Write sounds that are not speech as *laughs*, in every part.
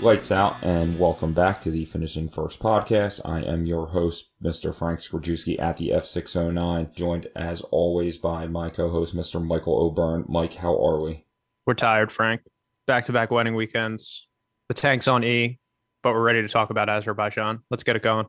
Lights out, and welcome back to the Finishing First podcast. I am your host, Mr. Frank Skorjewski at the F609, joined as always by my co host, Mr. Michael O'Byrne. Mike, how are we? We're tired, Frank. Back to back wedding weekends. The tank's on E, but we're ready to talk about Azerbaijan. Let's get it going.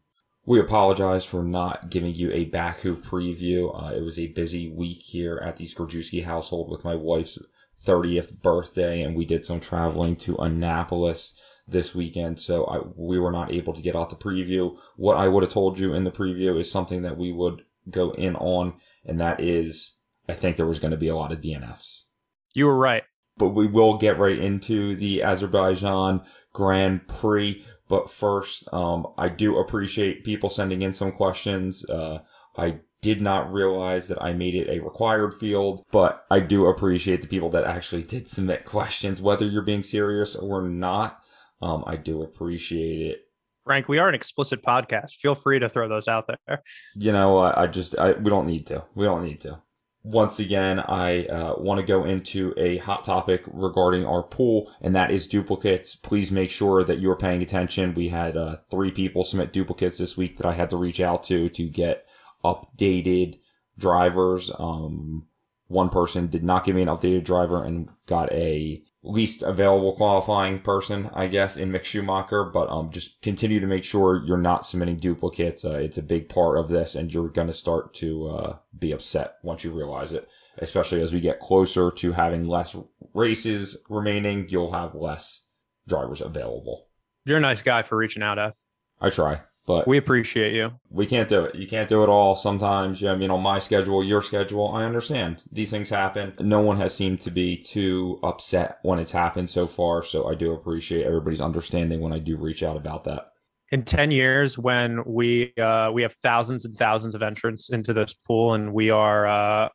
We apologize for not giving you a Baku preview. Uh, it was a busy week here at the Skorjewski household with my wife's 30th birthday, and we did some traveling to Annapolis this weekend, so I, we were not able to get out the preview. What I would have told you in the preview is something that we would go in on, and that is I think there was going to be a lot of DNFs. You were right. But we will get right into the Azerbaijan Grand Prix. But first, um, I do appreciate people sending in some questions. Uh, I did not realize that I made it a required field, but I do appreciate the people that actually did submit *laughs* questions, whether you're being serious or not. Um, I do appreciate it. Frank, we are an explicit podcast. Feel free to throw those out there. You know, I, I just, I, we don't need to. We don't need to. Once again, I uh, want to go into a hot topic regarding our pool, and that is duplicates. Please make sure that you're paying attention. We had uh, three people submit duplicates this week that I had to reach out to to get updated drivers. Um, one person did not give me an updated driver and got a least available qualifying person, I guess, in Mick Schumacher. But um, just continue to make sure you're not submitting duplicates. Uh, it's a big part of this, and you're going to start to uh, be upset once you realize it. Especially as we get closer to having less races remaining, you'll have less drivers available. You're a nice guy for reaching out, F. I try. But we appreciate you. We can't do it. You can't do it all. Sometimes, I mean, on my schedule, your schedule, I understand these things happen. No one has seemed to be too upset when it's happened so far. So I do appreciate everybody's understanding when I do reach out about that. In 10 years, when we, uh, we have thousands and thousands of entrants into this pool and we are, uh,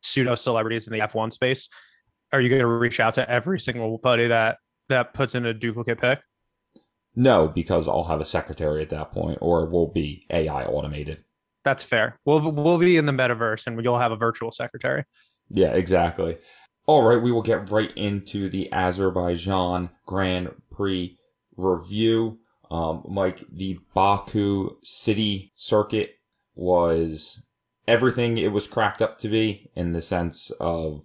pseudo celebrities in the F1 space, are you going to reach out to every single buddy that, that puts in a duplicate pick? No, because I'll have a secretary at that point, or we'll be AI automated. That's fair. We'll we'll be in the metaverse, and you'll have a virtual secretary. Yeah, exactly. All right, we will get right into the Azerbaijan Grand Prix review. Um, Mike, the Baku City Circuit was everything it was cracked up to be in the sense of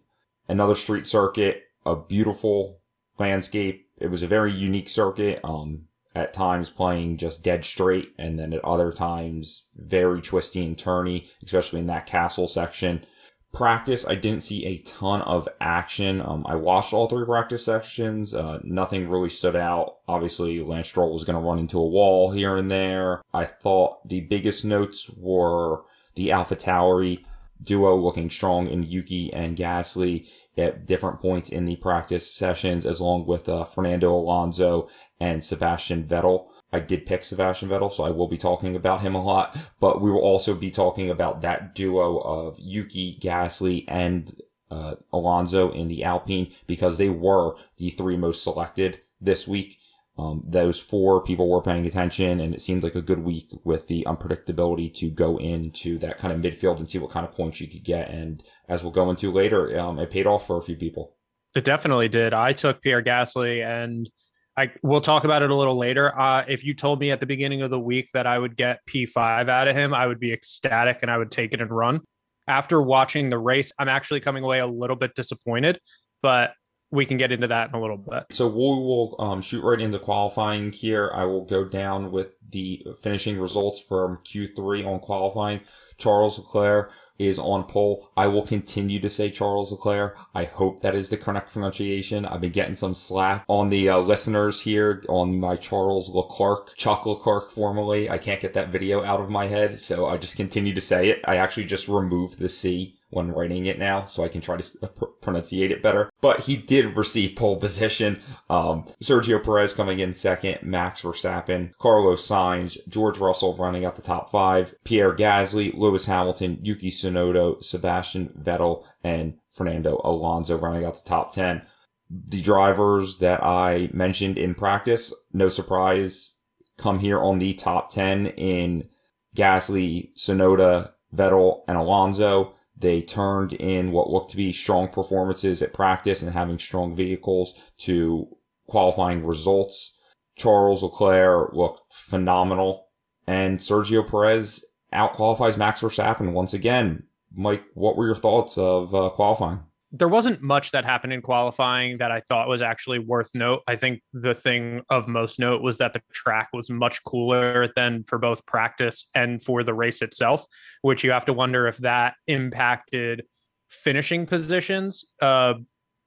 another street circuit, a beautiful landscape. It was a very unique circuit. Um, at times playing just dead straight and then at other times very twisty and turny, especially in that castle section. Practice, I didn't see a ton of action. Um, I watched all three practice sections. Uh, nothing really stood out. Obviously, Lance Stroll was going to run into a wall here and there. I thought the biggest notes were the Alpha Tauri duo looking strong in Yuki and Gasly at different points in the practice sessions, as long with uh, Fernando Alonso and Sebastian Vettel. I did pick Sebastian Vettel, so I will be talking about him a lot, but we will also be talking about that duo of Yuki, Gasly, and uh, Alonso in the Alpine because they were the three most selected this week. Um, those four people were paying attention, and it seemed like a good week with the unpredictability to go into that kind of midfield and see what kind of points you could get. And as we'll go into later, um, it paid off for a few people. It definitely did. I took Pierre Gasly, and I we'll talk about it a little later. Uh, if you told me at the beginning of the week that I would get P5 out of him, I would be ecstatic and I would take it and run. After watching the race, I'm actually coming away a little bit disappointed, but we can get into that in a little bit. So we will um, shoot right into qualifying here. I will go down with the finishing results from Q3 on qualifying. Charles Leclerc is on pole. I will continue to say Charles Leclerc. I hope that is the correct pronunciation. I've been getting some slack on the uh, listeners here on my Charles Leclerc, Chuck Leclerc formerly. I can't get that video out of my head, so I just continue to say it. I actually just removed the C when writing it now, so I can try to pr- pronunciate it better. But he did receive pole *laughs* position. Um, Sergio Perez coming in second, Max Verstappen, Carlos Sainz, George Russell running out the top five, Pierre Gasly, Lewis Hamilton, Yuki Tsunoda, Sebastian Vettel, and Fernando Alonso running out the top 10. The drivers that I mentioned in practice, no surprise, come here on the top 10 in Gasly, Tsunoda, Vettel, and Alonso. They turned in what looked to be strong performances at practice and having strong vehicles to qualifying results. Charles Leclerc looked phenomenal. And Sergio Perez outqualifies Max Verstappen once again. Mike, what were your thoughts of uh, qualifying? There wasn't much that happened in qualifying that I thought was actually worth note. I think the thing of most note was that the track was much cooler than for both practice and for the race itself, which you have to wonder if that impacted finishing positions. Uh,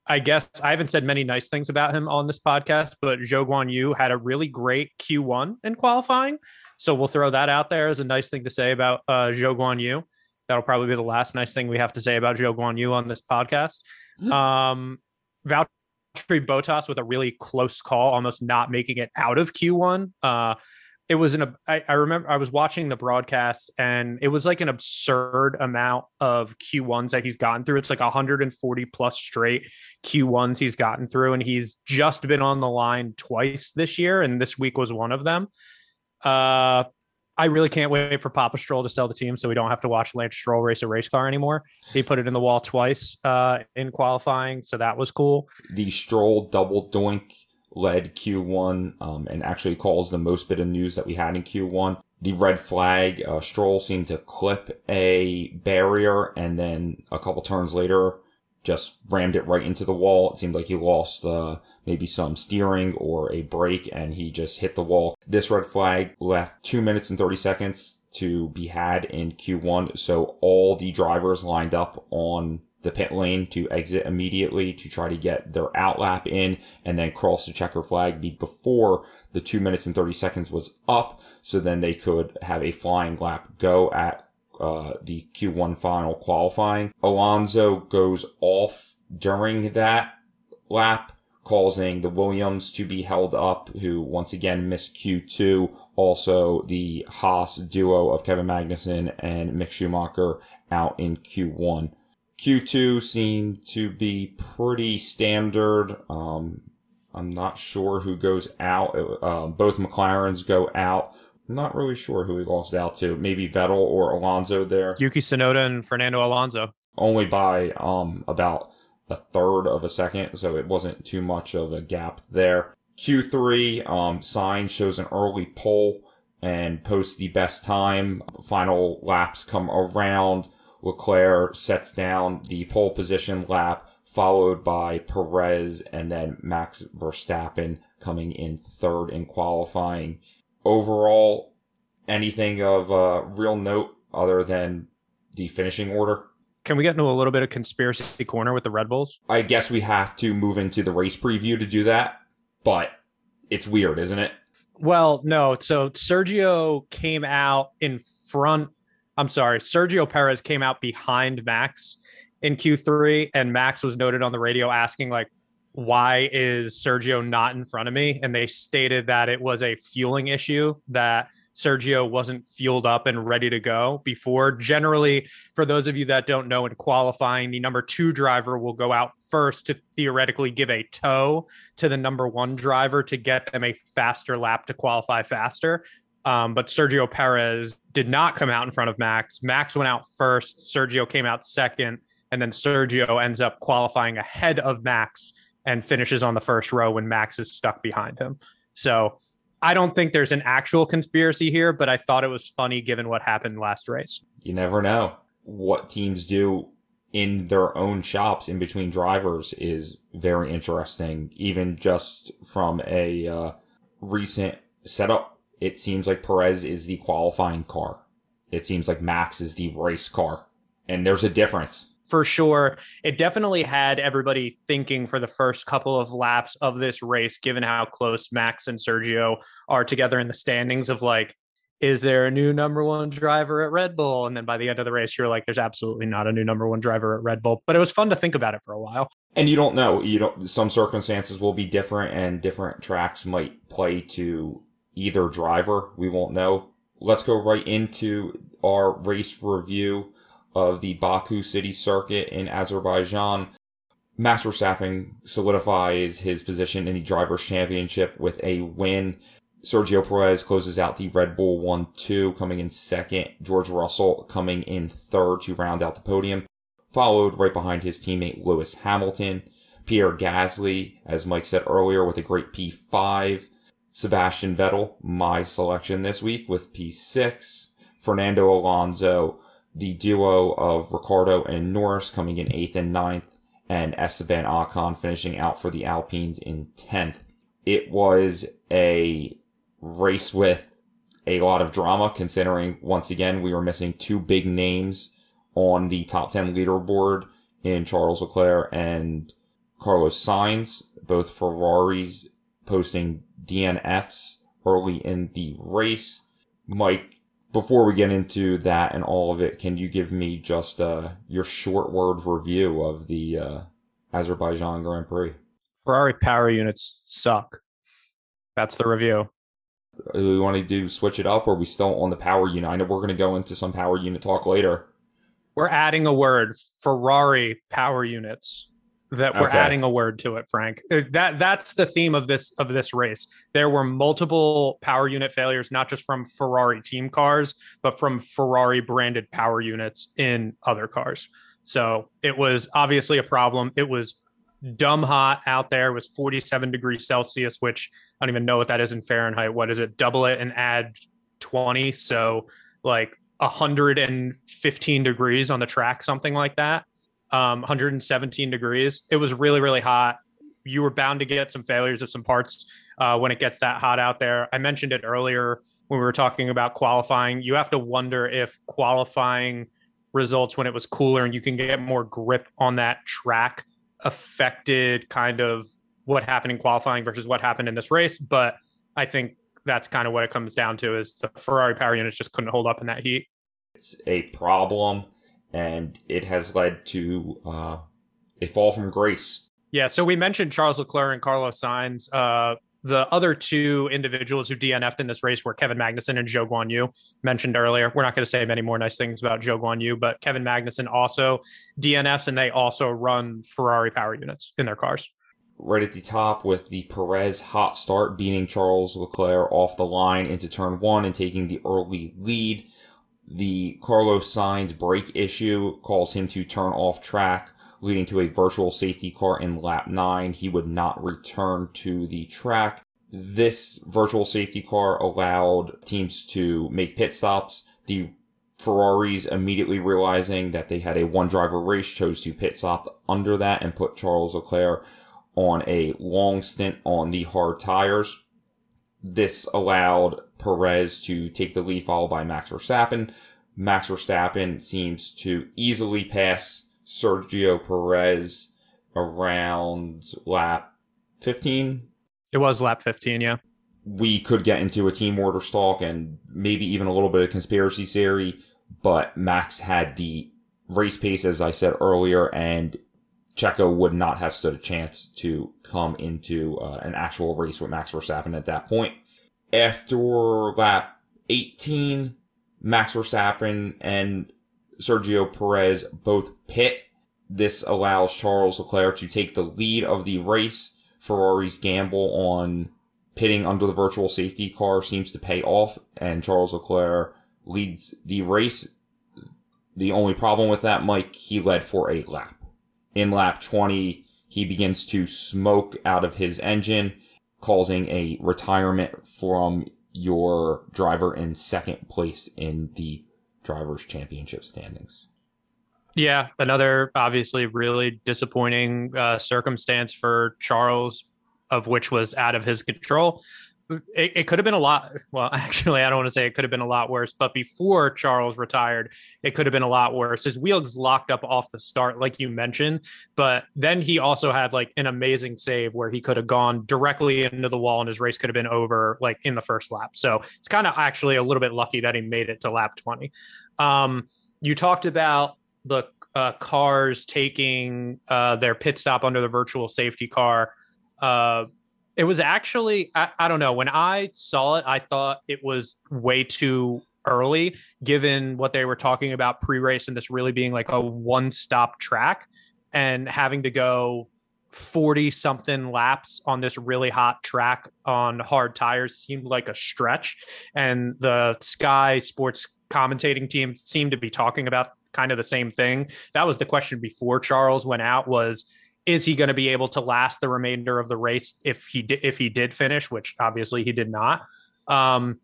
I guess I haven't said many nice things about him on this podcast, but Zhou Guan Yu had a really great Q1 in qualifying. So we'll throw that out there as a nice thing to say about uh, Zhou Guan Yu that'll probably be the last nice thing we have to say about Zhou Guan Yu on this podcast. Mm-hmm. Um, Valtteri Bottas with a really close call, almost not making it out of Q1. Uh, it was an I, I remember I was watching the broadcast and it was like an absurd amount of Q1s that he's gotten through. It's like 140 plus straight Q1s he's gotten through, and he's just been on the line twice this year, and this week was one of them. Uh, I really can't wait for Papa Stroll to sell the team so we don't have to watch Lance Stroll race a race car anymore. He put it in the wall twice uh, in qualifying, so that was cool. The Stroll double doink led Q1 um, and actually caused the most bit of news that we had in Q1. The red flag, uh, Stroll seemed to clip a barrier and then a couple turns later just rammed it right into the wall. It seemed like he lost uh, maybe some steering or a brake and he just hit the wall. This red flag left two minutes and 30 seconds to be had in Q1. So all the drivers lined up on the pit lane to exit immediately to try to get their outlap in and then cross the checker flag before the two minutes and 30 seconds was up. So then they could have a flying lap go at uh, the Q1 final qualifying. Alonso goes off during that lap, causing the Williams to be held up, who once again missed Q2. Also, the Haas duo of Kevin Magnussen and Mick Schumacher out in Q1. Q2 seemed to be pretty standard. Um, I'm not sure who goes out. Uh, both McLarens go out not really sure who he lost out to. Maybe Vettel or Alonso there. Yuki Tsunoda and Fernando Alonso. Only by um about a third of a second, so it wasn't too much of a gap there. Q3, um, Sainz shows an early pole and posts the best time. Final laps come around. Leclerc sets down the pole position lap, followed by Perez and then Max Verstappen coming in third in qualifying overall, anything of uh, real note other than the finishing order? Can we get into a little bit of conspiracy corner with the Red Bulls? I guess we have to move into the race preview to do that, but it's weird, isn't it? Well, no. So Sergio came out in front. I'm sorry, Sergio Perez came out behind Max in Q3, and Max was noted on the radio asking, like, why is Sergio not in front of me? And they stated that it was a fueling issue that Sergio wasn't fueled up and ready to go before. Generally, for those of you that don't know, in qualifying, the number two driver will go out first to theoretically give a tow to the number one driver to get them a faster lap to qualify faster. Um, but Sergio Perez did not come out in front of Max. Max went out first. Sergio came out second. And then Sergio ends up qualifying ahead of Max and finishes on the first row when Max is stuck behind him. So I don't think there's an actual conspiracy here, but I thought it was funny given what happened last race. You never know what teams do in their own shops in between drivers is very interesting. Even just from a uh, recent setup, it seems like Perez is the qualifying car. It seems like Max is the race car. And there's a difference for sure. It definitely had everybody thinking for the first couple of laps of this race, given how close Max and Sergio are together in the standings of like, is there a new number one driver at Red Bull? And then by the end of the race, you're like, there's absolutely not a new number one driver at Red Bull. But it was fun to think about it for a while. And you don't know. You don't some circumstances will be different and different tracks might play to either driver. We won't know. Let's go right into our race review of the Baku City Circuit in Azerbaijan. Max Verstappen solidifies his position in the Drivers' Championship with a win. Sergio Perez closes out the Red Bull 1-2, coming in second. George Russell coming in third to round out the podium, followed right behind his teammate Lewis Hamilton. Pierre Gasly, as Mike said earlier, with a great P5. Sebastian Vettel, my selection this week with P6. Fernando Alonso, the duo of Ricciardo and Norris coming in eighth and ninth, and Esteban Ocon finishing out for the Alpines in 10th. It was a race with a lot of drama considering once again we were missing two big names on the top 10 leaderboard in Charles Leclerc and Carlos Sainz, both Ferraris posting DNFs early in the race. Mike, before we get into that and all of it, can you give me just uh, your short word review of the uh, Azerbaijan Grand Prix? Ferrari power units suck. That's the review. Do we want to do switch it up or are we still on the power unit? I know we're going to go into some power unit talk later. We're adding a word Ferrari power units that we're okay. adding a word to it frank. Uh, that that's the theme of this of this race. There were multiple power unit failures not just from ferrari team cars but from ferrari branded power units in other cars. So it was obviously a problem. It was dumb hot out there. It was 47 degrees celsius which i don't even know what that is in fahrenheit. What is it? Double it and add 20 so like 115 degrees on the track something like that um, 117 degrees. It was really, really hot. You were bound to get some failures of some parts uh, when it gets that hot out there. I mentioned it earlier when we were talking about qualifying. You have to wonder if qualifying results when it was cooler and you can get more grip on that track affected kind of what happened in qualifying versus what happened in this race. But I think that's kind of what it comes down to is the Ferrari power units just couldn't hold up in that heat. It's a problem and it has led to uh, a fall from grace. Yeah, so we mentioned Charles Leclerc and Carlos Sainz. Uh, the other two individuals who DNF'd in this race were Kevin Magnussen and Zhou Guanyu, mentioned earlier. We're not going to say many more nice things about Zhou Guanyu, but Kevin Magnussen also DNFs, and they also run Ferrari power units in their cars. Right at the top with the Perez hot start, beating Charles Leclerc off the line into turn one and taking the early lead. The Carlos Sainz brake issue calls him to turn off track, leading to a virtual safety car in lap 9. He would not return to the track. This virtual safety car allowed teams to make pit stops. The Ferraris immediately realizing that they had a one driver race chose to pit stop under that and put Charles Leclerc on a long stint on the hard tires. This allowed Perez to take the lead, followed by Max Verstappen. Max Verstappen seems to easily pass Sergio Perez around lap 15. It was lap 15, yeah. We could get into a team order stalk and maybe even a little bit of conspiracy theory, but Max had the race pace, as I said earlier, and Checo would not have stood a chance to come into uh, an actual race with Max Verstappen at that point. After lap 18, Max Verstappen and Sergio Perez both pit. This allows Charles Leclerc to take the lead of the race. Ferrari's gamble on pitting under the virtual safety car seems to pay off, and Charles Leclerc leads the race. The only problem with that, Mike, he led for a lap. In lap 20, he begins to smoke out of his engine, causing a retirement from your driver in second place in the drivers championship standings. Yeah, another obviously really disappointing uh, circumstance for Charles, of which was out of his control it, it could have been a lot. Well, *laughs* actually, I don't want to say it could have been a lot worse, but before Charles retired, it could have been a lot worse. His wheels locked up off the start, like you mentioned, but then he also had like an amazing save where he could have gone directly into the wall and his race could have been over like in the first lap. So it's kind of actually a little bit lucky that he made it to lap 20. Um, you talked about the uh, cars taking uh, their pit stop under the virtual safety car. Uh, it was actually, I, I don't know. When I saw it, I thought it was way too early, given what they were talking about pre race and this really being like a one stop track and having to go 40 something laps on this really hot track on hard tires seemed like a stretch. And the Sky Sports commentating team seemed to be talking about kind of the same thing. That was the question before Charles went out was is he going to be able to last the remainder of the race if he did if he did finish, which obviously he did not. Um,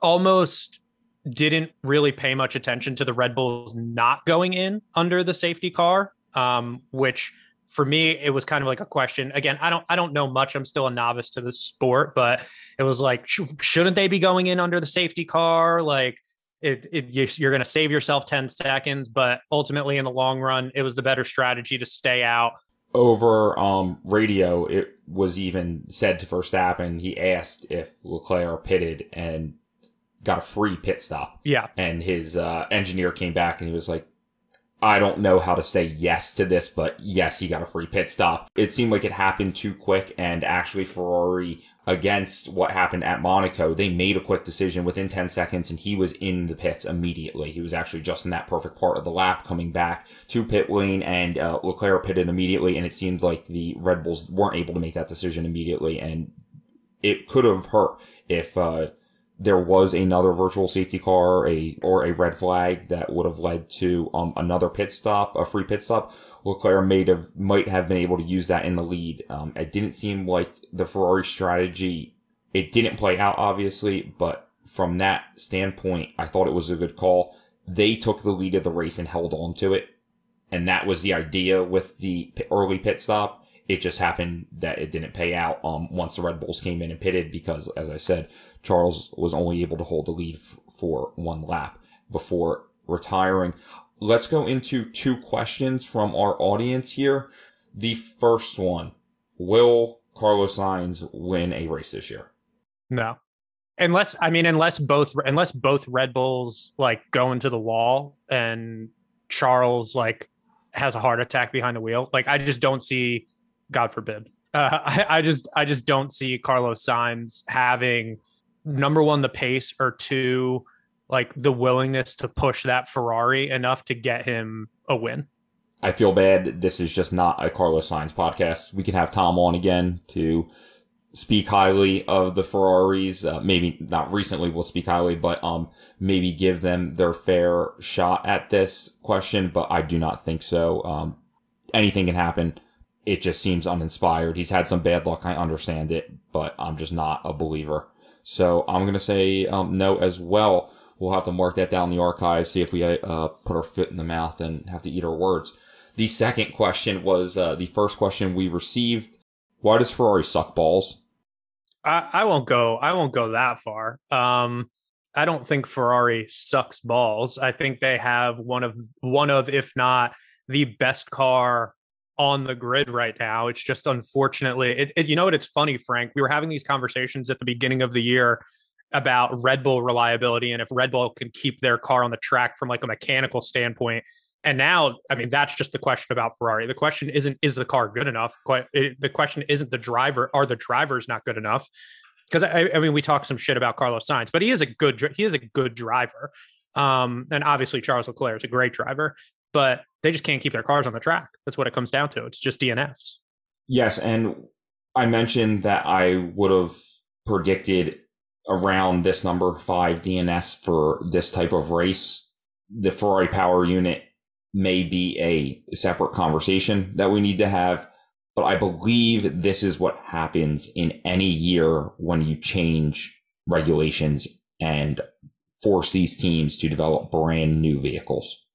almost didn't really pay much attention to the Red Bulls not going in under the safety car, um, which for me it was kind of like a question. Again, I don't I don't know much. I'm still a novice to the sport, but it was like, sh- shouldn't they be going in under the safety car? Like. It, it, you're going to save yourself 10 seconds, but ultimately in the long run, it was the better strategy to stay out over um, radio, it was even said to Verstappen, he asked if Leclerc pitted and got a free pit stop. Yeah. And his uh, engineer came back and he was like, I don't know how to say yes to this, but yes, he got a free pit stop. It seemed like it happened too quick, and actually, Ferrari, against what happened at Monaco, they made a quick decision within 10 seconds, and he was in the pits immediately. He was actually just in that perfect part of the lap coming back to pit lane, and uh, Leclerc pitted immediately, and it seemed like the Red Bulls weren't able to make that decision immediately, and it could have hurt if uh, there was another virtual safety car, a or a red flag that would have led to um, another pit stop, a free pit stop. Leclerc might have might have been able to use that in the lead. Um, it didn't seem like the Ferrari strategy. It didn't play out, obviously, but from that standpoint, I thought it was a good call. They took the lead of the race and held on to it, and that was the idea with the early pit stop. It just happened that it didn't pay out um, once the Red Bulls came in and pitted because, as I said, Charles was only able to hold the lead f- for one lap before retiring. Let's go into two questions from our audience here. The first one Will Carlos Sainz win a race this year? No. Unless I mean unless both unless both Red Bulls like go into the wall and Charles like has a heart attack behind the wheel. Like I just don't see God forbid. Uh, *laughs* I, I just I just don't see Carlos Sainz having number one the pace or two like the willingness to push that Ferrari enough to get him a win. I feel bad. This is just not a Carlos Sainz podcast. We can have Tom on again to speak highly of the Ferraris. Uh, maybe not recently we'll speak highly, but um, maybe give them their fair shot at this question. But I do not think so. Um, anything can happen. It just seems uninspired. He's had some bad luck. I understand it, but I'm just not a believer. So I'm going to say um, no as well. We'll have to mark that down in the archive, see if we uh, put our foot in the mouth and have to eat our words. The second question was uh, the first question we received. Why does Ferrari suck balls? I, I won't go. I won't go that far. Um, I don't think Ferrari sucks balls. I think they have one of one of, if not the best car on the grid right now. It's just unfortunately, it, it, you know what? It's funny, Frank. We were having these conversations at the beginning of the year about Red Bull reliability and if Red Bull can keep their car on the track from like a mechanical standpoint. And now, I mean, that's just the question about Ferrari. The question isn't is the car good enough. The question isn't the driver are the drivers not good enough? Because I, I mean, we talk some shit about Carlos Sainz, but he is a good he is a good driver. Um, and obviously Charles Leclerc is a great driver but they just can't keep their cars on the track. That's what it comes down to. It's just DNFs. Yes, and I mentioned that I would have predicted around this number five DNFs for this type of race. The Ferrari power unit may be a separate conversation that we need to have, but I believe this is what happens in any year when you change regulations and force these teams to develop brand new vehicles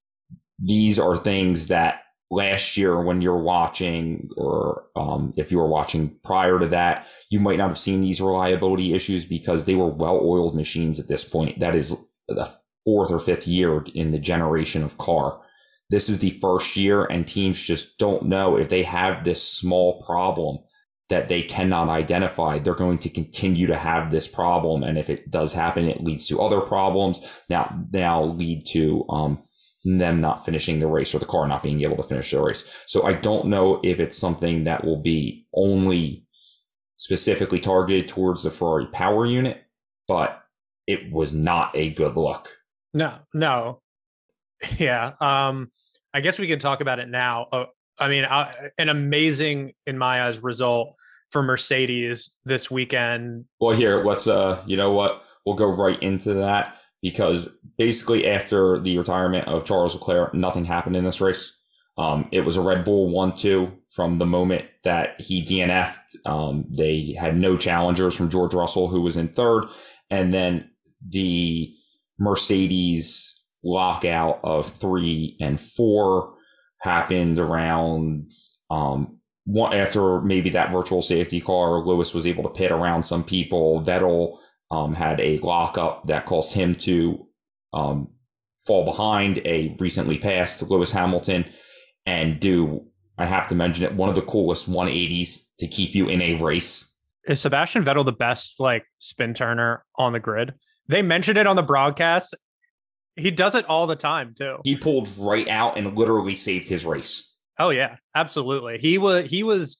these are things that last year when you're watching or um, if you were watching prior to that you might not have seen these reliability issues because they were well-oiled machines at this point. That is the fourth or fifth year in the generation of car. This is the first year and teams just don't know if they have this small problem that they cannot identify. They're going to continue to have this problem and if it does happen it leads to other problems now now lead to um, them not finishing the race or the car not being able to finish the race. So I don't know if it's something that will be only specifically targeted towards the Ferrari power unit, but it was not a good look. No, no. *laughs* Yeah. Um, I guess we can talk about it now. Uh, I mean, uh, an amazing, in my eyes, result for Mercedes this weekend. Well, here, let's, uh, you know what? We'll go right into that because basically after the retirement of Charles Leclerc, nothing happened in this race. Um, it was a Red Bull 1 2 from the moment that he DNF'd. Um, they had no challengers from George Russell, who was in third. And then the Mercedes lockout of three and four happened around um, one after maybe that virtual safety car. Lewis was able to pit around some people. Vettel um, had a lockup that caused him to um, fall behind a recently passed Lewis Hamilton and do, I have to mention it, one of the coolest 180s to keep you in a race. Is Sebastian Vettel the best like spin turner on the grid? They mentioned it on the broadcast. He does it all the time too. He pulled right out and literally saved his race. Oh yeah, absolutely. He was he was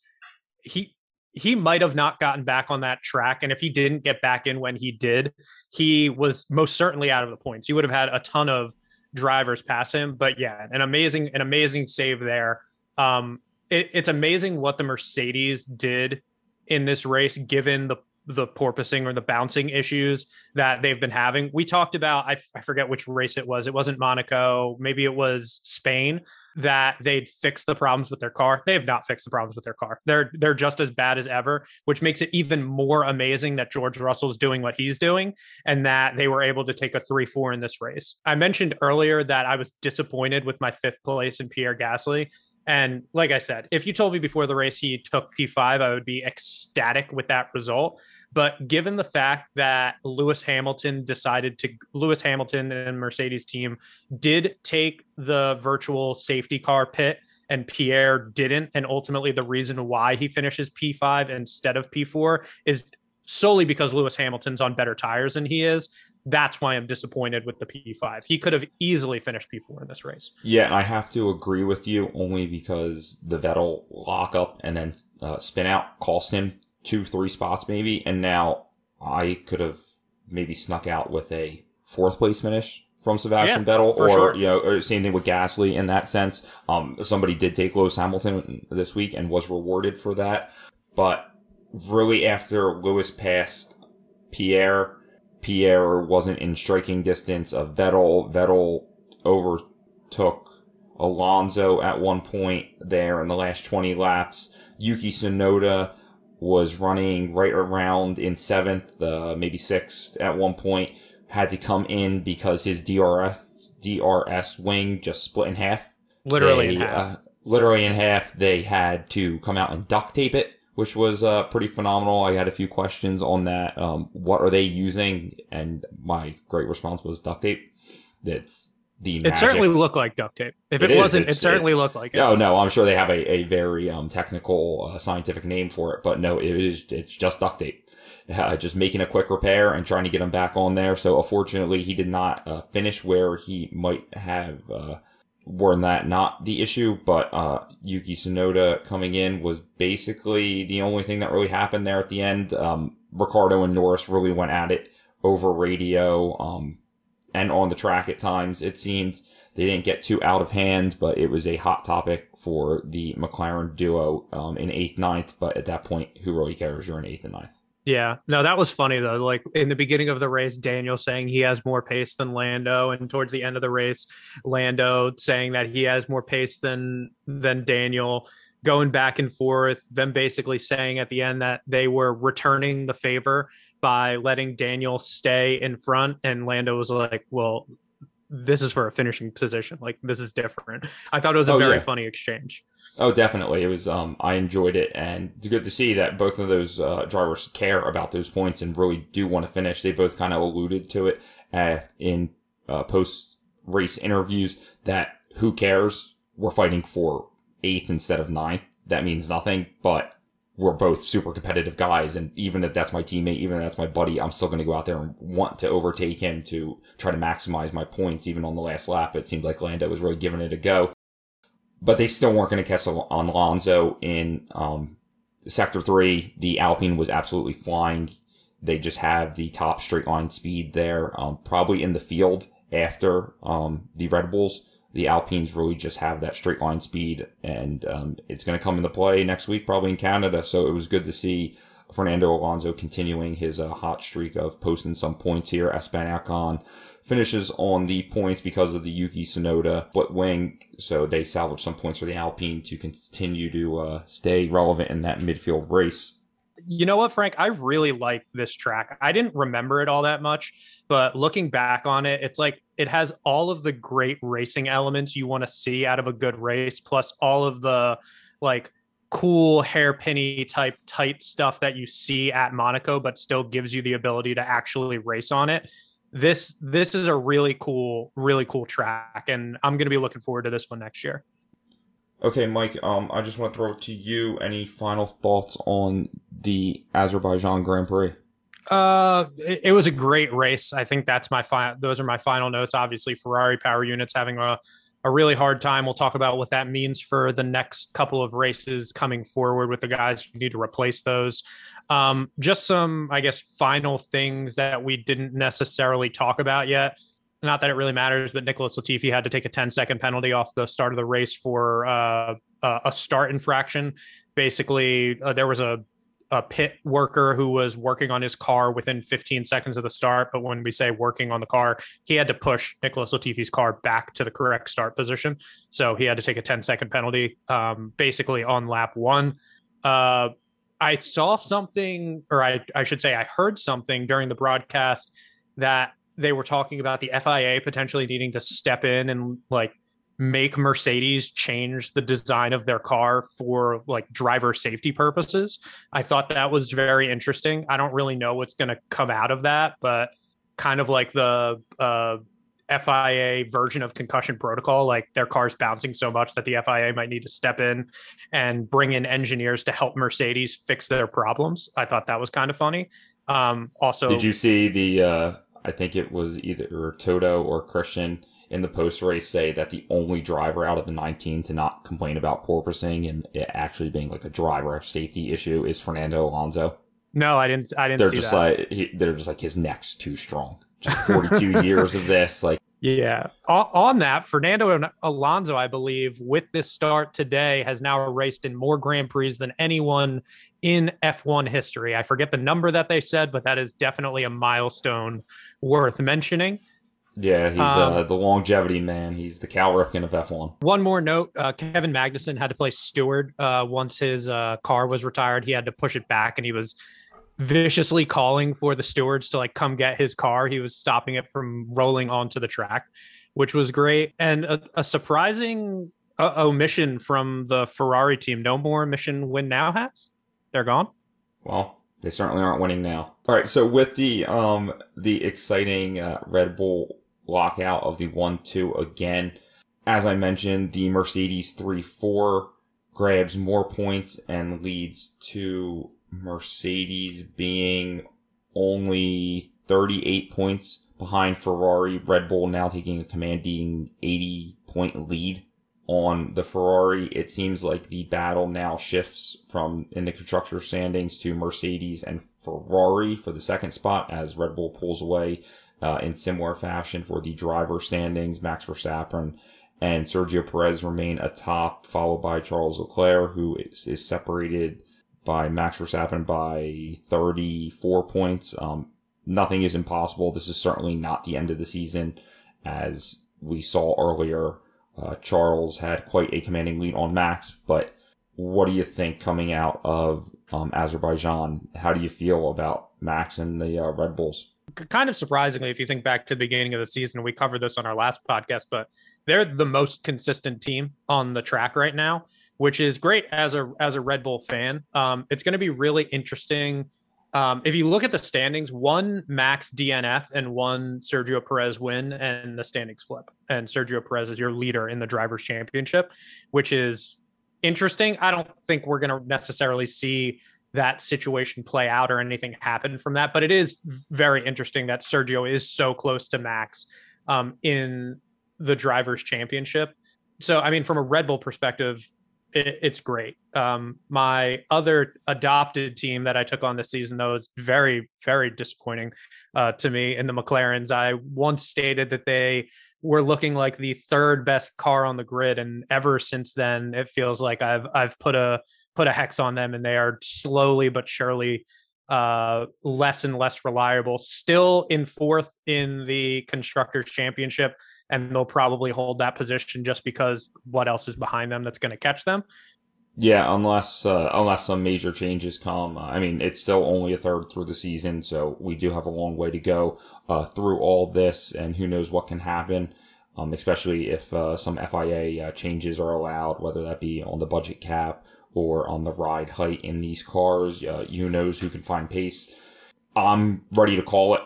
he he might have not gotten back on that track and if he didn't get back in when he did, he was most certainly out of the points. He would have had a ton of drivers pass him, but yeah, an amazing an amazing save there. Um it, it's amazing what the Mercedes did in this race given the the porpoising or the bouncing issues that they've been having. We talked about, I, f- I forget which race it was. It wasn't Monaco. Maybe it was Spain that they'd fix the problems with their car. They have not fixed the problems with their car. They're, they're just as bad as ever, which makes it even more amazing that George Russell's doing what he's doing and that they were able to take a three, four in this race. I mentioned earlier that I was disappointed with my fifth place in Pierre Gasly. And like I said, if you told me before the race he took P5, I would be ecstatic with that result. But given the fact that Lewis Hamilton decided to, Lewis Hamilton and Mercedes team did take the virtual safety car pit and Pierre didn't. And ultimately, the reason why he finishes P5 instead of P4 is solely because Lewis Hamilton's on better tires than he is. That's why I'm disappointed with the P5. He could have easily finished P4 in this race. Yeah, I have to agree with you only because the Vettel lockup and then uh, spin out cost him two, three spots maybe. And now I could have maybe snuck out with a fourth place finish from Sebastian yeah, Vettel, or sure. you know, or same thing with Gasly in that sense. Um, somebody did take Lewis Hamilton this week and was rewarded for that, but really after Lewis passed Pierre, Pierre wasn't in striking distance of Vettel. Vettel overtook Alonso at one point there in the last 20 laps. Yuki Tsunoda was running right around in seventh, uh, maybe sixth at one point. Had to come in because his DRF DRS wing just split in half. Literally they, in half. Uh, literally in half. They had to come out and duct tape it which was uh, pretty phenomenal. I had a few questions on that. Um, what are they using? And my great response was duct tape. That's the it certainly looked like duct tape. If it, it wasn't, it certainly it, looked like it. Oh no, I'm sure they have a, a very um, technical uh, scientific name for it, but no, it is it's just duct tape. *laughs* Uh, just making a quick repair and trying to get him back on there. So unfortunately, he did not uh, finish where he might have uh, were that not the issue, but uh, Yuki Tsunoda coming in was basically the only thing that really happened there at the end. Um, Ricciardo and Norris really went at it over radio um, and on the track at times. It seemed they didn't get too out of hand, but it was a hot topic for the McLaren duo um, in eighth, ninth. But at that point, who really cares? You're in eighth and ninth. Yeah, no, that was funny though. Like in the beginning of the race, Daniel saying he has more pace than Lando, and towards the end of the race, Lando saying that he has more pace than than Daniel, going back and forth. Them basically saying at the end that they were returning the favor by letting Daniel stay in front, and Lando was like, "Well, this is for a finishing position. Like this is different." I thought it was a oh, very yeah. funny exchange. Oh, definitely. It was. Um, I enjoyed it, and good to see that both of those uh, drivers care about those points and really do want to finish. They both kind of alluded to it uh, in uh, post race interviews that who cares? We're fighting for eighth instead of ninth. That means nothing, but we're both super competitive guys. And even if that's my teammate, even if that's my buddy, I'm still going to go out there and want to overtake him to try to maximize my points. Even on the last lap, it seemed like Lando was really giving it a go but they still weren't going to catch on Alonso in um, sector three. The Alpine was absolutely flying. They just have the top straight line speed there, um, probably in the field after um, the Red Bulls. The Alpines really just have that straight line speed, and um, it's going to come into play next week, probably in Canada. So it was good to see Fernando Alonso continuing his uh, hot streak of posting some points here. Esteban Ocon finishes on the points because of the Yuki Tsunoda split wing, so they salvage some points for the Alpine to continue to uh, stay relevant in that midfield race. You know what, Frank? I really like this track. I didn't remember it all that much, but looking back on it, it's like it has all of the great racing elements you want to see out of a good race, plus all of the like cool hairpinny type tight stuff that you see at Monaco, but still gives you the ability to actually race on it this this is a really cool really cool track and i'm to be looking forward to this one next year okay mike um i just want to throw it to you any final thoughts on the azerbaijan grand prix uh it, it was a great race i think that's my final those are my final notes obviously ferrari power units having a a really hard time. We'll talk about what that means for the next couple of races coming forward with the guys who need to replace those. Um, just some, I guess, final things that we didn't necessarily talk about yet. Not that it really matters, but Nicholas Latifi had to take a 10 second penalty off the start of the race for uh, a start infraction. Basically, uh, there was a a pit worker who was working on his car within 15 seconds of the start. But when we say working on the car, he had to push Nicholas Latifi's car back to the correct start position. So he had to take a 10 second penalty, um, basically on lap one. Uh, I saw something, or I, I should say, I heard something during the broadcast that they were talking about the FIA potentially needing to step in and like make Mercedes change the design of their car for like driver safety purposes. I thought that was very interesting. I don't really know what's going to come out of that, but kind of like the uh, FIA version of concussion protocol, like their car's bouncing so much that the FIA might need to step in and bring in engineers to help Mercedes fix their problems. I thought that was kind of funny. Um, also, did you see the? Uh, I think it was either Toto or Christian in the post race say that the only driver out of the 19 to not complain about porpoising and it actually being like a driver safety issue is Fernando Alonso. No, I didn't. I didn't. They're just that. like he, they're just like his neck's too strong. Just 42 *laughs* years of this, like yeah. On that, Fernando Alonso, I believe, with this start today, has now raced in more Grand Prix than anyone in F1 history. I forget the number that they said, but that is definitely a milestone worth mentioning. Yeah, he's uh, um, uh, the longevity man. He's the Cal Ripken of F1. One more note: uh, Kevin Magnussen had to play steward uh, once his uh, car was retired. He had to push it back, and he was viciously calling for the stewards to like come get his car. He was stopping it from rolling onto the track, which was great. And a, a surprising uh, omission from the Ferrari team. No more Mission Winnow hats. They're gone. Well, they certainly aren't winning now. All right. So with the um the exciting uh, Red Bull lockout of the one two again, as I mentioned, the Mercedes three four grabs more points and leads to Mercedes being only 38 points behind Ferrari. Red Bull now taking a commanding 80 point lead on the Ferrari. It seems like the battle now shifts from in the constructor standings to Mercedes and Ferrari for the second spot as Red Bull pulls away uh, in similar fashion for the driver standings. Max Verstappen and Sergio Perez remain atop, followed by Charles Leclerc, who is, is separated by Max Verstappen by 34 points. Um, nothing is impossible. This is certainly not the end of the season. As we saw earlier, uh, Charles had quite a commanding lead on Max, but what do you think coming out of um, Azerbaijan? How do you feel about Max and the uh, Red Bulls? Kind of surprisingly, if you think back to the beginning of the season, we covered this on our last podcast, but they're the most consistent team on the track right now which is great as a as a Red Bull fan. Um, it's going to be really interesting. Um, if you look at the standings, one Max DNF and one Sergio Perez win, and the standings flip. And Sergio Perez is your leader in the drivers' championship, which is interesting. I don't think we're going to necessarily see that situation play out or anything happen from that, but it is very interesting that Sergio is so close to Max um, in the drivers' championship. So, I mean, from a Red Bull perspective, it, it's great. Um, my other adopted team that I took on this season, though, is very, very disappointing uh, to me. In the McLarens, I once stated that they were looking like the third best car on the grid, and ever since then, it feels like I've I've put a put a hex on them, and they are slowly but surely uh, less and less reliable. Still in fourth in the constructors championship, and they'll probably hold that position just because what else is behind them that's going to catch them. Yeah, unless uh, unless some major changes come. I mean, it's still only a third through the season, so we do have a long way to go uh, through all this, and who knows what can happen. Um, especially if uh, some FIA uh, changes are allowed, whether that be on the budget cap or on the ride height in these cars. Uh, who knows who can find pace? I'm ready to call it.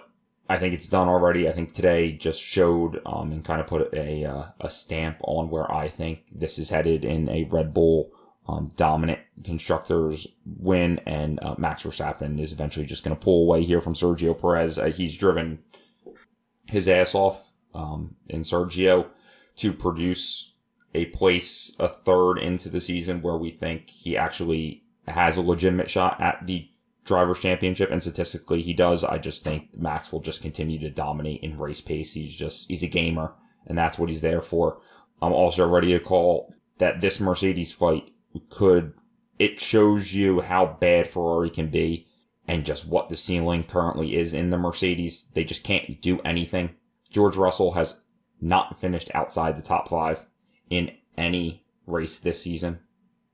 I think it's done already. I think today just showed um, and kind of put a uh, a stamp on where I think this is headed in a Red Bull um, dominant constructors win, and uh, Max Verstappen is eventually just going to pull away here from Sergio Perez. Uh, he's driven his ass off um, in Sergio to produce a place a third into the season where we think he actually has a legitimate shot at the drivers championship and statistically he does. I just think max will just continue to dominate in race pace. He's just he's a gamer and that's what he's there for. I'm also ready to call that this mercedes fight could it shows you how bad ferrari can be and just what the ceiling currently is in the mercedes. They just can't do anything george russell has not finished outside the top five in any race this season.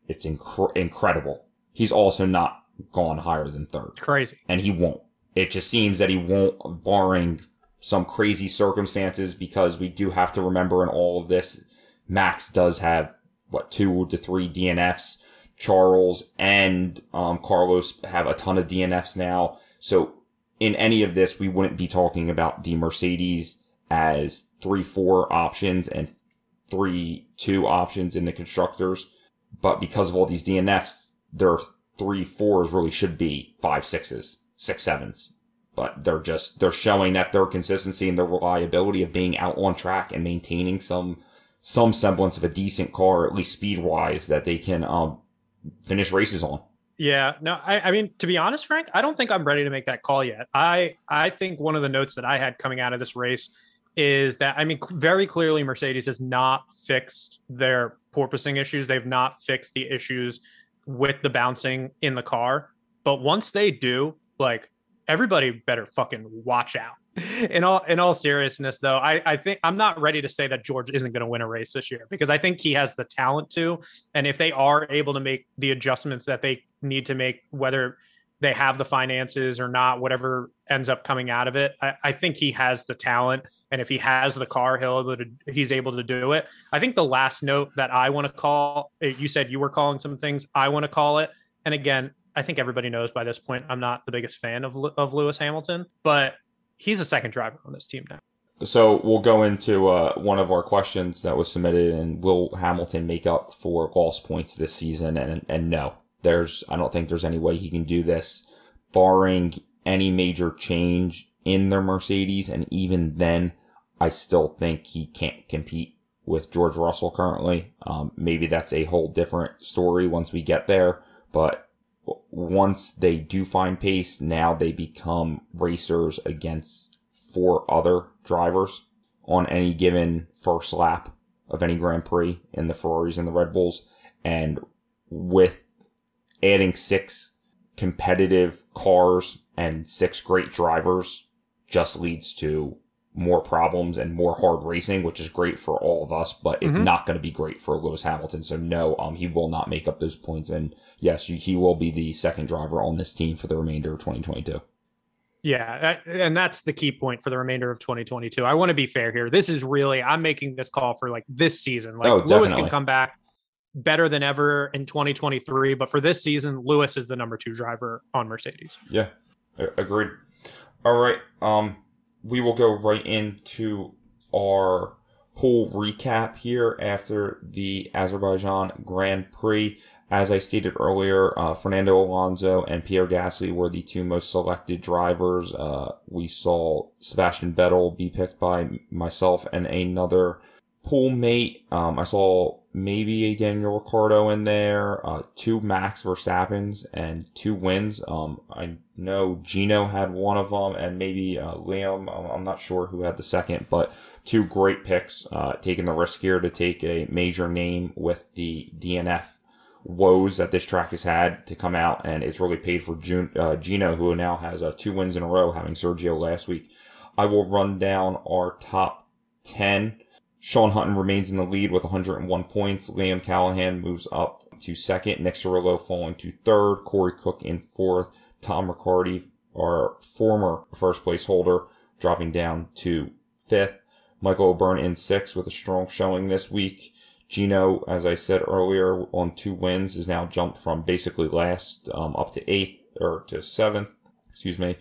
It's inc- incredible. He's also not gone higher than third. Crazy. And he won't. It just seems that he won't, barring some crazy circumstances, because we do have to remember in all of this, Max does have, what, two to three DNFs. Charles and um, Carlos have a ton of DNFs now. So in any of this, we wouldn't be talking about the Mercedes as three, four options and three two options in the constructors, but because of all these DNFs, their three fours really should be five sixes, six sevens. But they're just they're showing that their consistency and their reliability of being out on track and maintaining some some semblance of a decent car, at least speed wise, that they can um finish races on. Yeah, no, I, I mean, to be honest, Frank, I don't think I'm ready to make that call yet. I I think one of the notes that I had coming out of this race is that I mean, very clearly, Mercedes has not fixed their porpoising issues. They've not fixed the issues with the bouncing in the car. But once they do, like everybody better fucking watch out. In all in all seriousness, though, I, I think I'm not ready to say that George isn't going to win a race this year because I think he has the talent to. And if they are able to make the adjustments that they need to make, whether they have the finances or not, whatever ends up coming out of it. I, I, think he has the talent, and if he has the car, he'll able he's able to do it. I think the last note that I want to call, eh, you said you were calling some things. I want to call it, and again, I think everybody knows by this point I'm not the biggest fan of of Lewis Hamilton, but he's a second driver on this team now. So we'll go into uh, one of our questions that was submitted, and will Hamilton make up for lost points this season? And and no, there's, I don't think there's any way he can do this, barring any major change in their Mercedes. And even then, I still think he can't compete with George Russell currently. Um, maybe that's a whole different story once we get there. But once they do find pace, now they become racers against four other drivers on any given first lap of any Grand Prix in the Ferraris and the Red Bulls. And with adding six competitive cars and six great drivers just leads to more problems and more hard racing, which is great for all of us, but it's mm-hmm. not going to be great for Lewis Hamilton. So no, um, he will not make up those points. And yes, he will be the second driver on this team for the remainder of 2022. Yeah, and that's the key point for the remainder of 2022. I want to be fair here. This is really I'm making this call for like this season. Like oh, Lewis can come back better than ever in 2023. But for this season, Lewis is the number two driver on Mercedes. Yeah, agreed. All right. Um, we will go right into our pool recap here after the Azerbaijan Grand Prix. As I stated earlier, uh, Fernando Alonso and Pierre Gasly were the two most selected drivers. Uh, we saw Sebastian Vettel be picked by myself and another pool mate. Um, I saw maybe a Daniel Ricciardo in there, uh, two Max Verstappens and two wins. Um, I know Gino had one of them and maybe, uh, Liam. I'm not sure who had the second, but two great picks, uh, taking the risk here to take a major name with the DNF woes that this track has had to come out, and it's really paid for June, uh, Gino, who now has uh, two wins in a row, having Sergio last week. I will run down our top 10. Sean Hutton remains in the lead with 101 points. Liam Callahan moves up to second. Nick Cirillo falling to third. Corey Cook in fourth. Tom Riccardi, our former first place holder, dropping down to fifth. Michael O'Byrne in sixth with a strong showing this week. Gino, as I said earlier, on two wins is now jumped from basically last um, up to eighth or to seventh. Excuse me.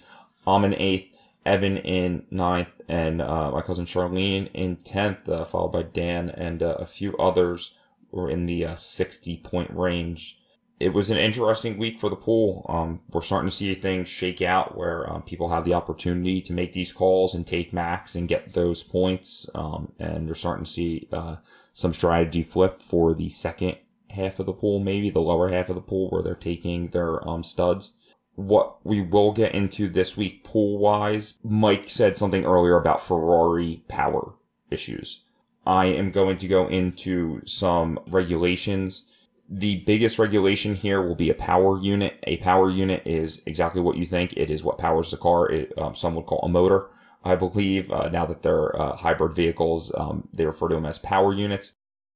I'm in eighth. Evan in ninth, and uh, my cousin Charlene in tenth, uh, followed by Dan and uh, a few others were in the uh, 60 point range. It was an interesting week for the pool. Um, we're starting to see things shake out where um, people have the opportunity to make these calls and take max and get those points. Um, and you're starting to see uh, some strategy flip for the second half of the pool, maybe the lower half of the pool where they're taking their um, studs what we will get into this week pool wise, Mike said something earlier about Ferrari power issues. I am going to go into some regulations. The biggest regulation here will be a power unit. A power unit is exactly what you think. It is what powers the car. It, um, some would call a motor. I believe uh, now that they're uh, hybrid vehicles, um, they refer to them as power units.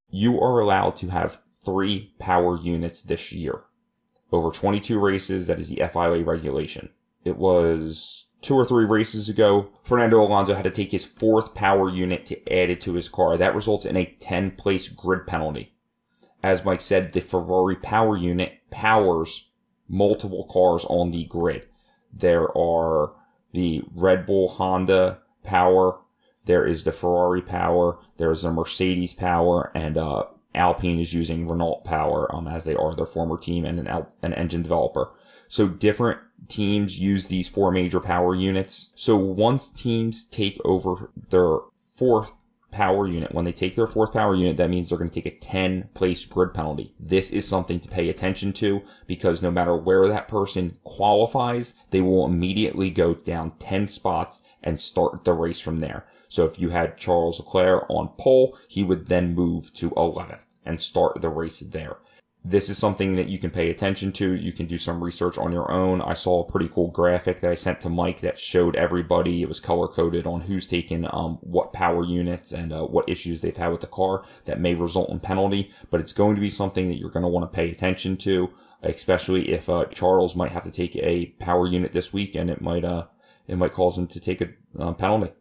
You are allowed to have three power units this year over 22 races. That is the FIA regulation. It was two or three races ago. Fernando Alonso had to take his fourth power unit to add it to his car. That results in a 10 place grid penalty. As Mike said, the Ferrari power unit powers multiple cars on the grid. There are the Red Bull Honda power. There is the Ferrari power. There's the Mercedes power and, uh, Alpine is using Renault Power um, as they are their former team and an, an engine developer. So different teams use these four major power units. So once teams take over their fourth power unit, when they take their fourth power unit, that means they're going to take a 10 place grid penalty. This is something to pay attention to because no matter where that person qualifies, they will immediately go down 10 spots and start the race from there. So if you had Charles Leclerc on pole, he would then move to 11th and start the race there. This is something that you can pay attention to. You can do some research on your own. I saw a pretty cool graphic that I sent to Mike that showed everybody. It was color coded on who's taken um, what power units and uh, what issues they've had with the car that may result in penalty. But it's going to be something that you're going to want to pay attention to, especially if uh, Charles might have to take a power unit this week and it might uh, it might cause him to take a uh, penalty.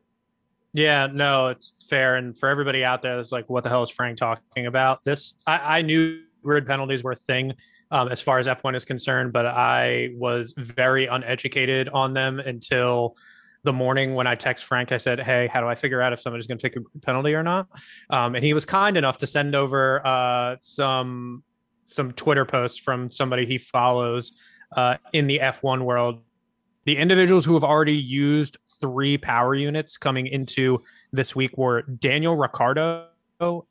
Yeah, no, it's fair. And for everybody out there that's like, what the hell is Frank talking about? This, I, I knew grid penalties were a thing um, as far as F1 is concerned, but I was very uneducated on them until the morning when I text Frank. I said, Hey, how do I figure out if somebody's going to take a penalty or not? Um, and he was kind enough to send over uh, some some Twitter posts from somebody he follows uh, in the F1 world the individuals who have already used three power units coming into this week were Daniel Ricciardo,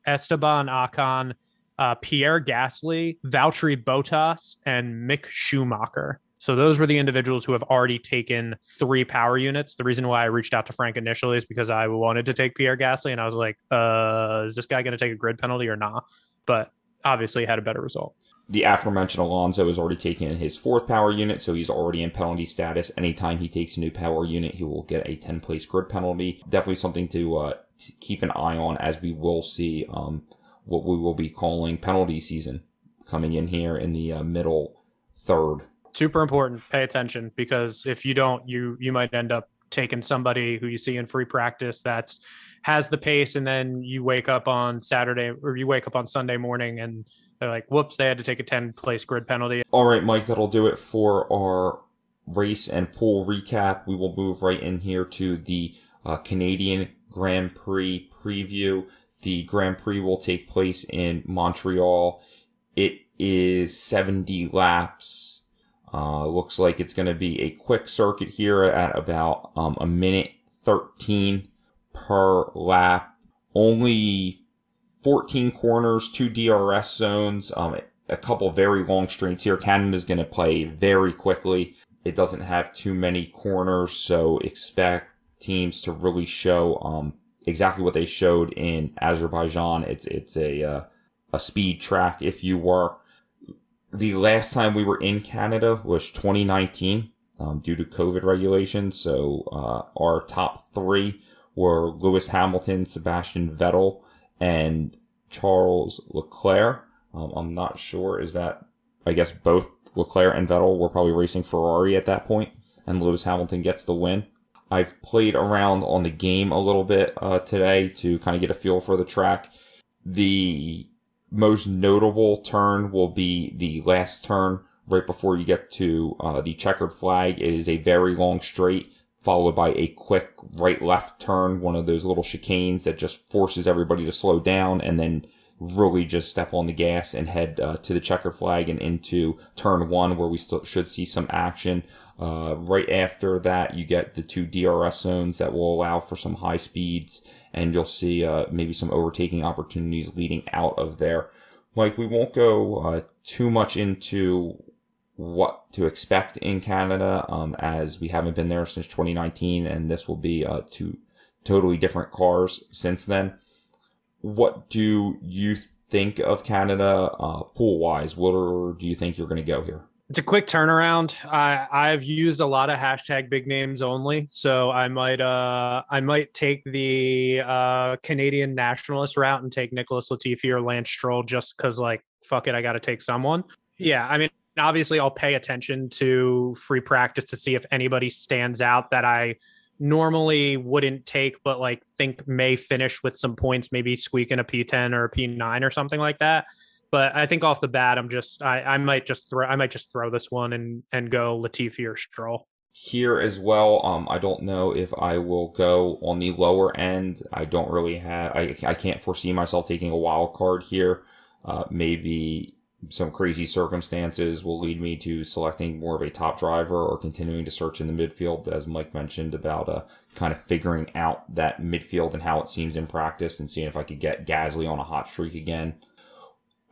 Esteban Ocon, uh, Pierre Gasly, Valtteri Bottas, and Mick Schumacher. So those were the individuals who have already taken three power units. The reason why I reached out to Frank initially is because I wanted to take Pierre Gasly, and I was like, uh, "Is this guy going to take a grid penalty or not?" But obviously had a better result. The aforementioned Alonso has already taken his fourth power unit, so he's already in penalty status. Anytime he takes a new power unit, he will get a 10 place grid penalty. Definitely something to, uh, to keep an eye on as we will see um, what we will be calling penalty season coming in here in the uh, middle third. Super important. Pay attention because if you don't, you you might end up taking somebody who you see in free practice that's has the pace and then you wake up on Saturday or you wake up on Sunday morning and they're like, whoops, they had to take a 10 place grid penalty. All right, Mike, that'll do it for our race and pool recap. We will move right in here to the uh, Canadian Grand Prix preview. The Grand Prix will take place in Montreal. It is 70 laps. Uh, looks like it's going to be a quick circuit here at about um, a minute 13 per lap. Only 14 corners, two DRS zones, um, a couple very long straights here. Canada's going to play very quickly. It doesn't have too many corners, so expect teams to really show um, exactly what they showed in Azerbaijan. It's it's a uh, a speed track, if you were. the last time we were in Canada was 2019 um, due to COVID regulations. So uh, our top three were Lewis Hamilton, Sebastian Vettel, and Charles Leclerc. Um, I'm not sure. Is that, I guess both Leclerc and Vettel were probably racing Ferrari at that point, and Lewis Hamilton gets the win. I've played around on the game a little bit uh, today to kind of get a feel for the track. The most notable turn will be the last turn right before you get to uh, the checkered flag. It is a very long straight followed by a quick right left turn, one of those little chicanes that just forces everybody to slow down and then really just step on the gas and head uh, to the checker flag and into turn one where we still should see some action. Uh, right after that, you get the two DRS zones that will allow for some high speeds and you'll see uh, maybe some overtaking opportunities leading out of there. Like we won't go uh, too much into what to expect in Canada, um, as we haven't been there since 2019, and this will be uh, two totally different cars since then. What do you think of Canada uh, pool wise? What are, do you think you're going to go here? It's a quick turnaround. I I've used a lot of hashtag big names only, so I might uh I might take the uh Canadian nationalist route and take Nicholas Latifi or Lance Stroll just because like fuck it, I got to take someone. Yeah, I mean obviously I'll pay attention to free practice to see if anybody stands out that I normally wouldn't take, but like think may finish with some points, maybe squeak in a P10 or a P9 or something like that. But I think off the bat, I'm just I, I might just throw I might just throw this one and and go Latifi or Stroll here as well. Um, I don't know if I will go on the lower end. I don't really have. I I can't foresee myself taking a wild card here. Uh, maybe some crazy circumstances will lead me to selecting more of a top driver or continuing to search in the midfield, as Mike mentioned about uh, kind of figuring out that midfield and how it seems in practice and seeing if I could get Gasly on a hot streak again.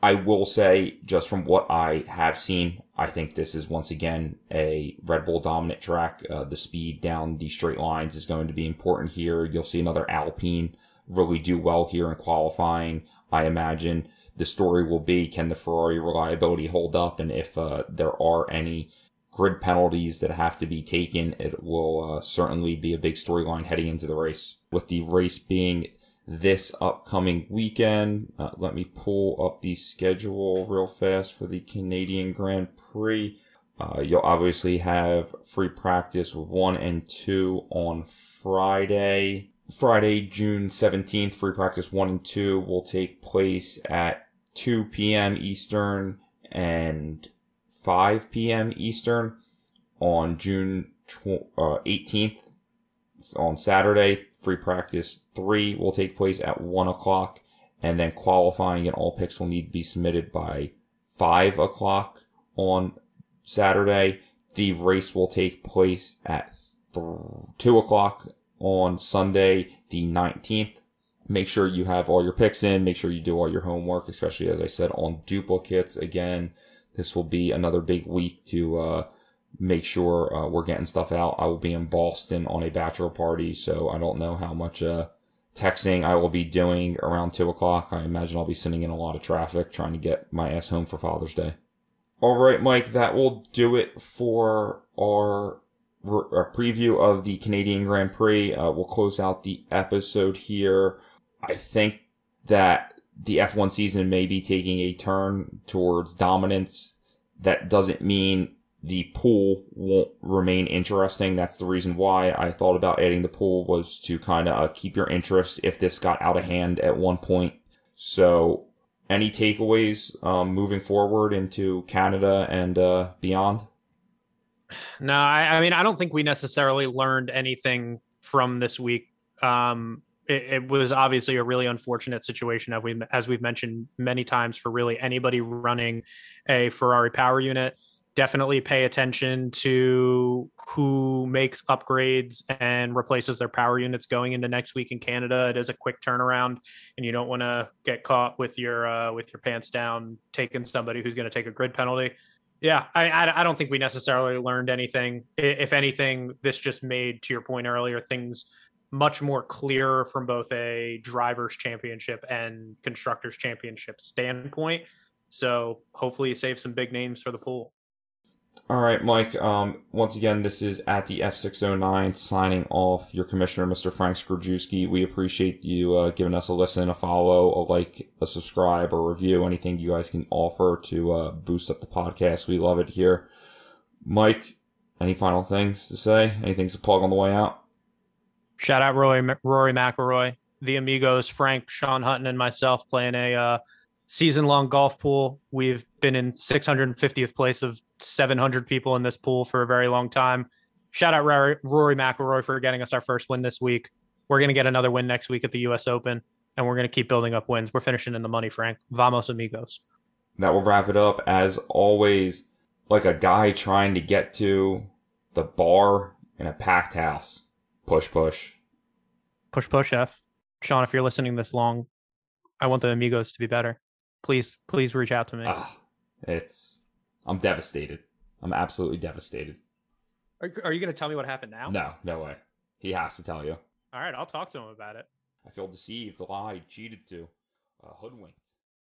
I will say, just from what I have seen, I think this is once again a Red Bull dominant track. Uh, the speed down the straight lines is going to be important here. You'll see another Alpine really do well here in qualifying, I imagine the story will be can the Ferrari reliability hold up, and if uh, there are any grid penalties that have to be taken, it will uh, certainly be a big storyline heading into the race. With the race being this upcoming weekend, uh, let me pull up the schedule real fast for the Canadian Grand Prix. Uh, you'll obviously have free practice one and two on Friday. Friday, June 17th, free practice one and two will take place at 2 p.m. Eastern and 5 p.m. Eastern on June 18th. Uh, on Saturday, free practice three will take place at 1 o'clock, and then qualifying and all picks will need to be submitted by 5 o'clock on Saturday. The race will take place at th- 2 o'clock on Sunday, the 19th make sure you have all your picks in, make sure you do all your homework, especially as I said on duplicates. Again, this will be another big week to uh, make sure uh, we're getting stuff out. I will be in Boston on a bachelor party, so I don't know how much uh, texting I will be doing around two o'clock. I imagine I'll be sending in a lot of traffic trying to get my ass home for Father's Day. All right, Mike, that will do it for our a preview of the Canadian Grand Prix. Uh, we'll close out the episode here. I think that the F1 season may be taking a turn towards dominance. That doesn't mean the pool won't remain interesting. That's the reason why I thought about adding the pool was to kind of uh, keep your interest if this got out of hand at one point. So, any takeaways um, moving forward into Canada and uh, beyond? No, I, I, mean I don't think we necessarily learned anything from this week. Um, it, it, was obviously a really unfortunate situation as we as we've mentioned many times for really anybody running a Ferrari power unit. Definitely pay attention to who makes upgrades and replaces their power units going into next week in Canada. It is a quick turnaround, and you don't want to get caught with your uh, with your pants down taking somebody who's going to take a grid penalty. Yeah, I, I, I don't think we necessarily learned anything. If anything, this just made to your point earlier things much more clear from both a drivers championship and constructors championship standpoint. So hopefully you save some big names for the pool. All right, Mike. Um, once again, this is at the F609 signing off. Your commissioner, Mr. Frank Skrajewski. We appreciate you uh, giving us a listen, a follow, a like, a subscribe, or review. Anything you guys can offer to uh, boost up the podcast. We love it here. Mike, any final things to say? Anything to plug on the way out? Shout out Rory, Rory McIlroy, the amigos, Frank, Sean Hutton, and myself playing a uh, season long golf pool. We've been in 650th place of 700 people in this pool for a very long time. Shout out Rory, Rory McIlroy for getting us our first win this week. We're going to get another win next week at the U.S. Open, and we're going to keep building up wins. We're finishing in the money, Frank. Vamos, amigos. That will wrap it up. As always, like a guy trying to get to the bar in a packed house. Push, push. Push, push, F. Sean, if you're listening this long, I want the amigos to be better please, please reach out to me. Uh, it's, I'm devastated. I'm absolutely devastated. Are, are you going to tell me what happened now? No, no way. He has to tell you. All right, I'll talk to him about it. I feel deceived, lied, cheated to, uh, hoodwinked.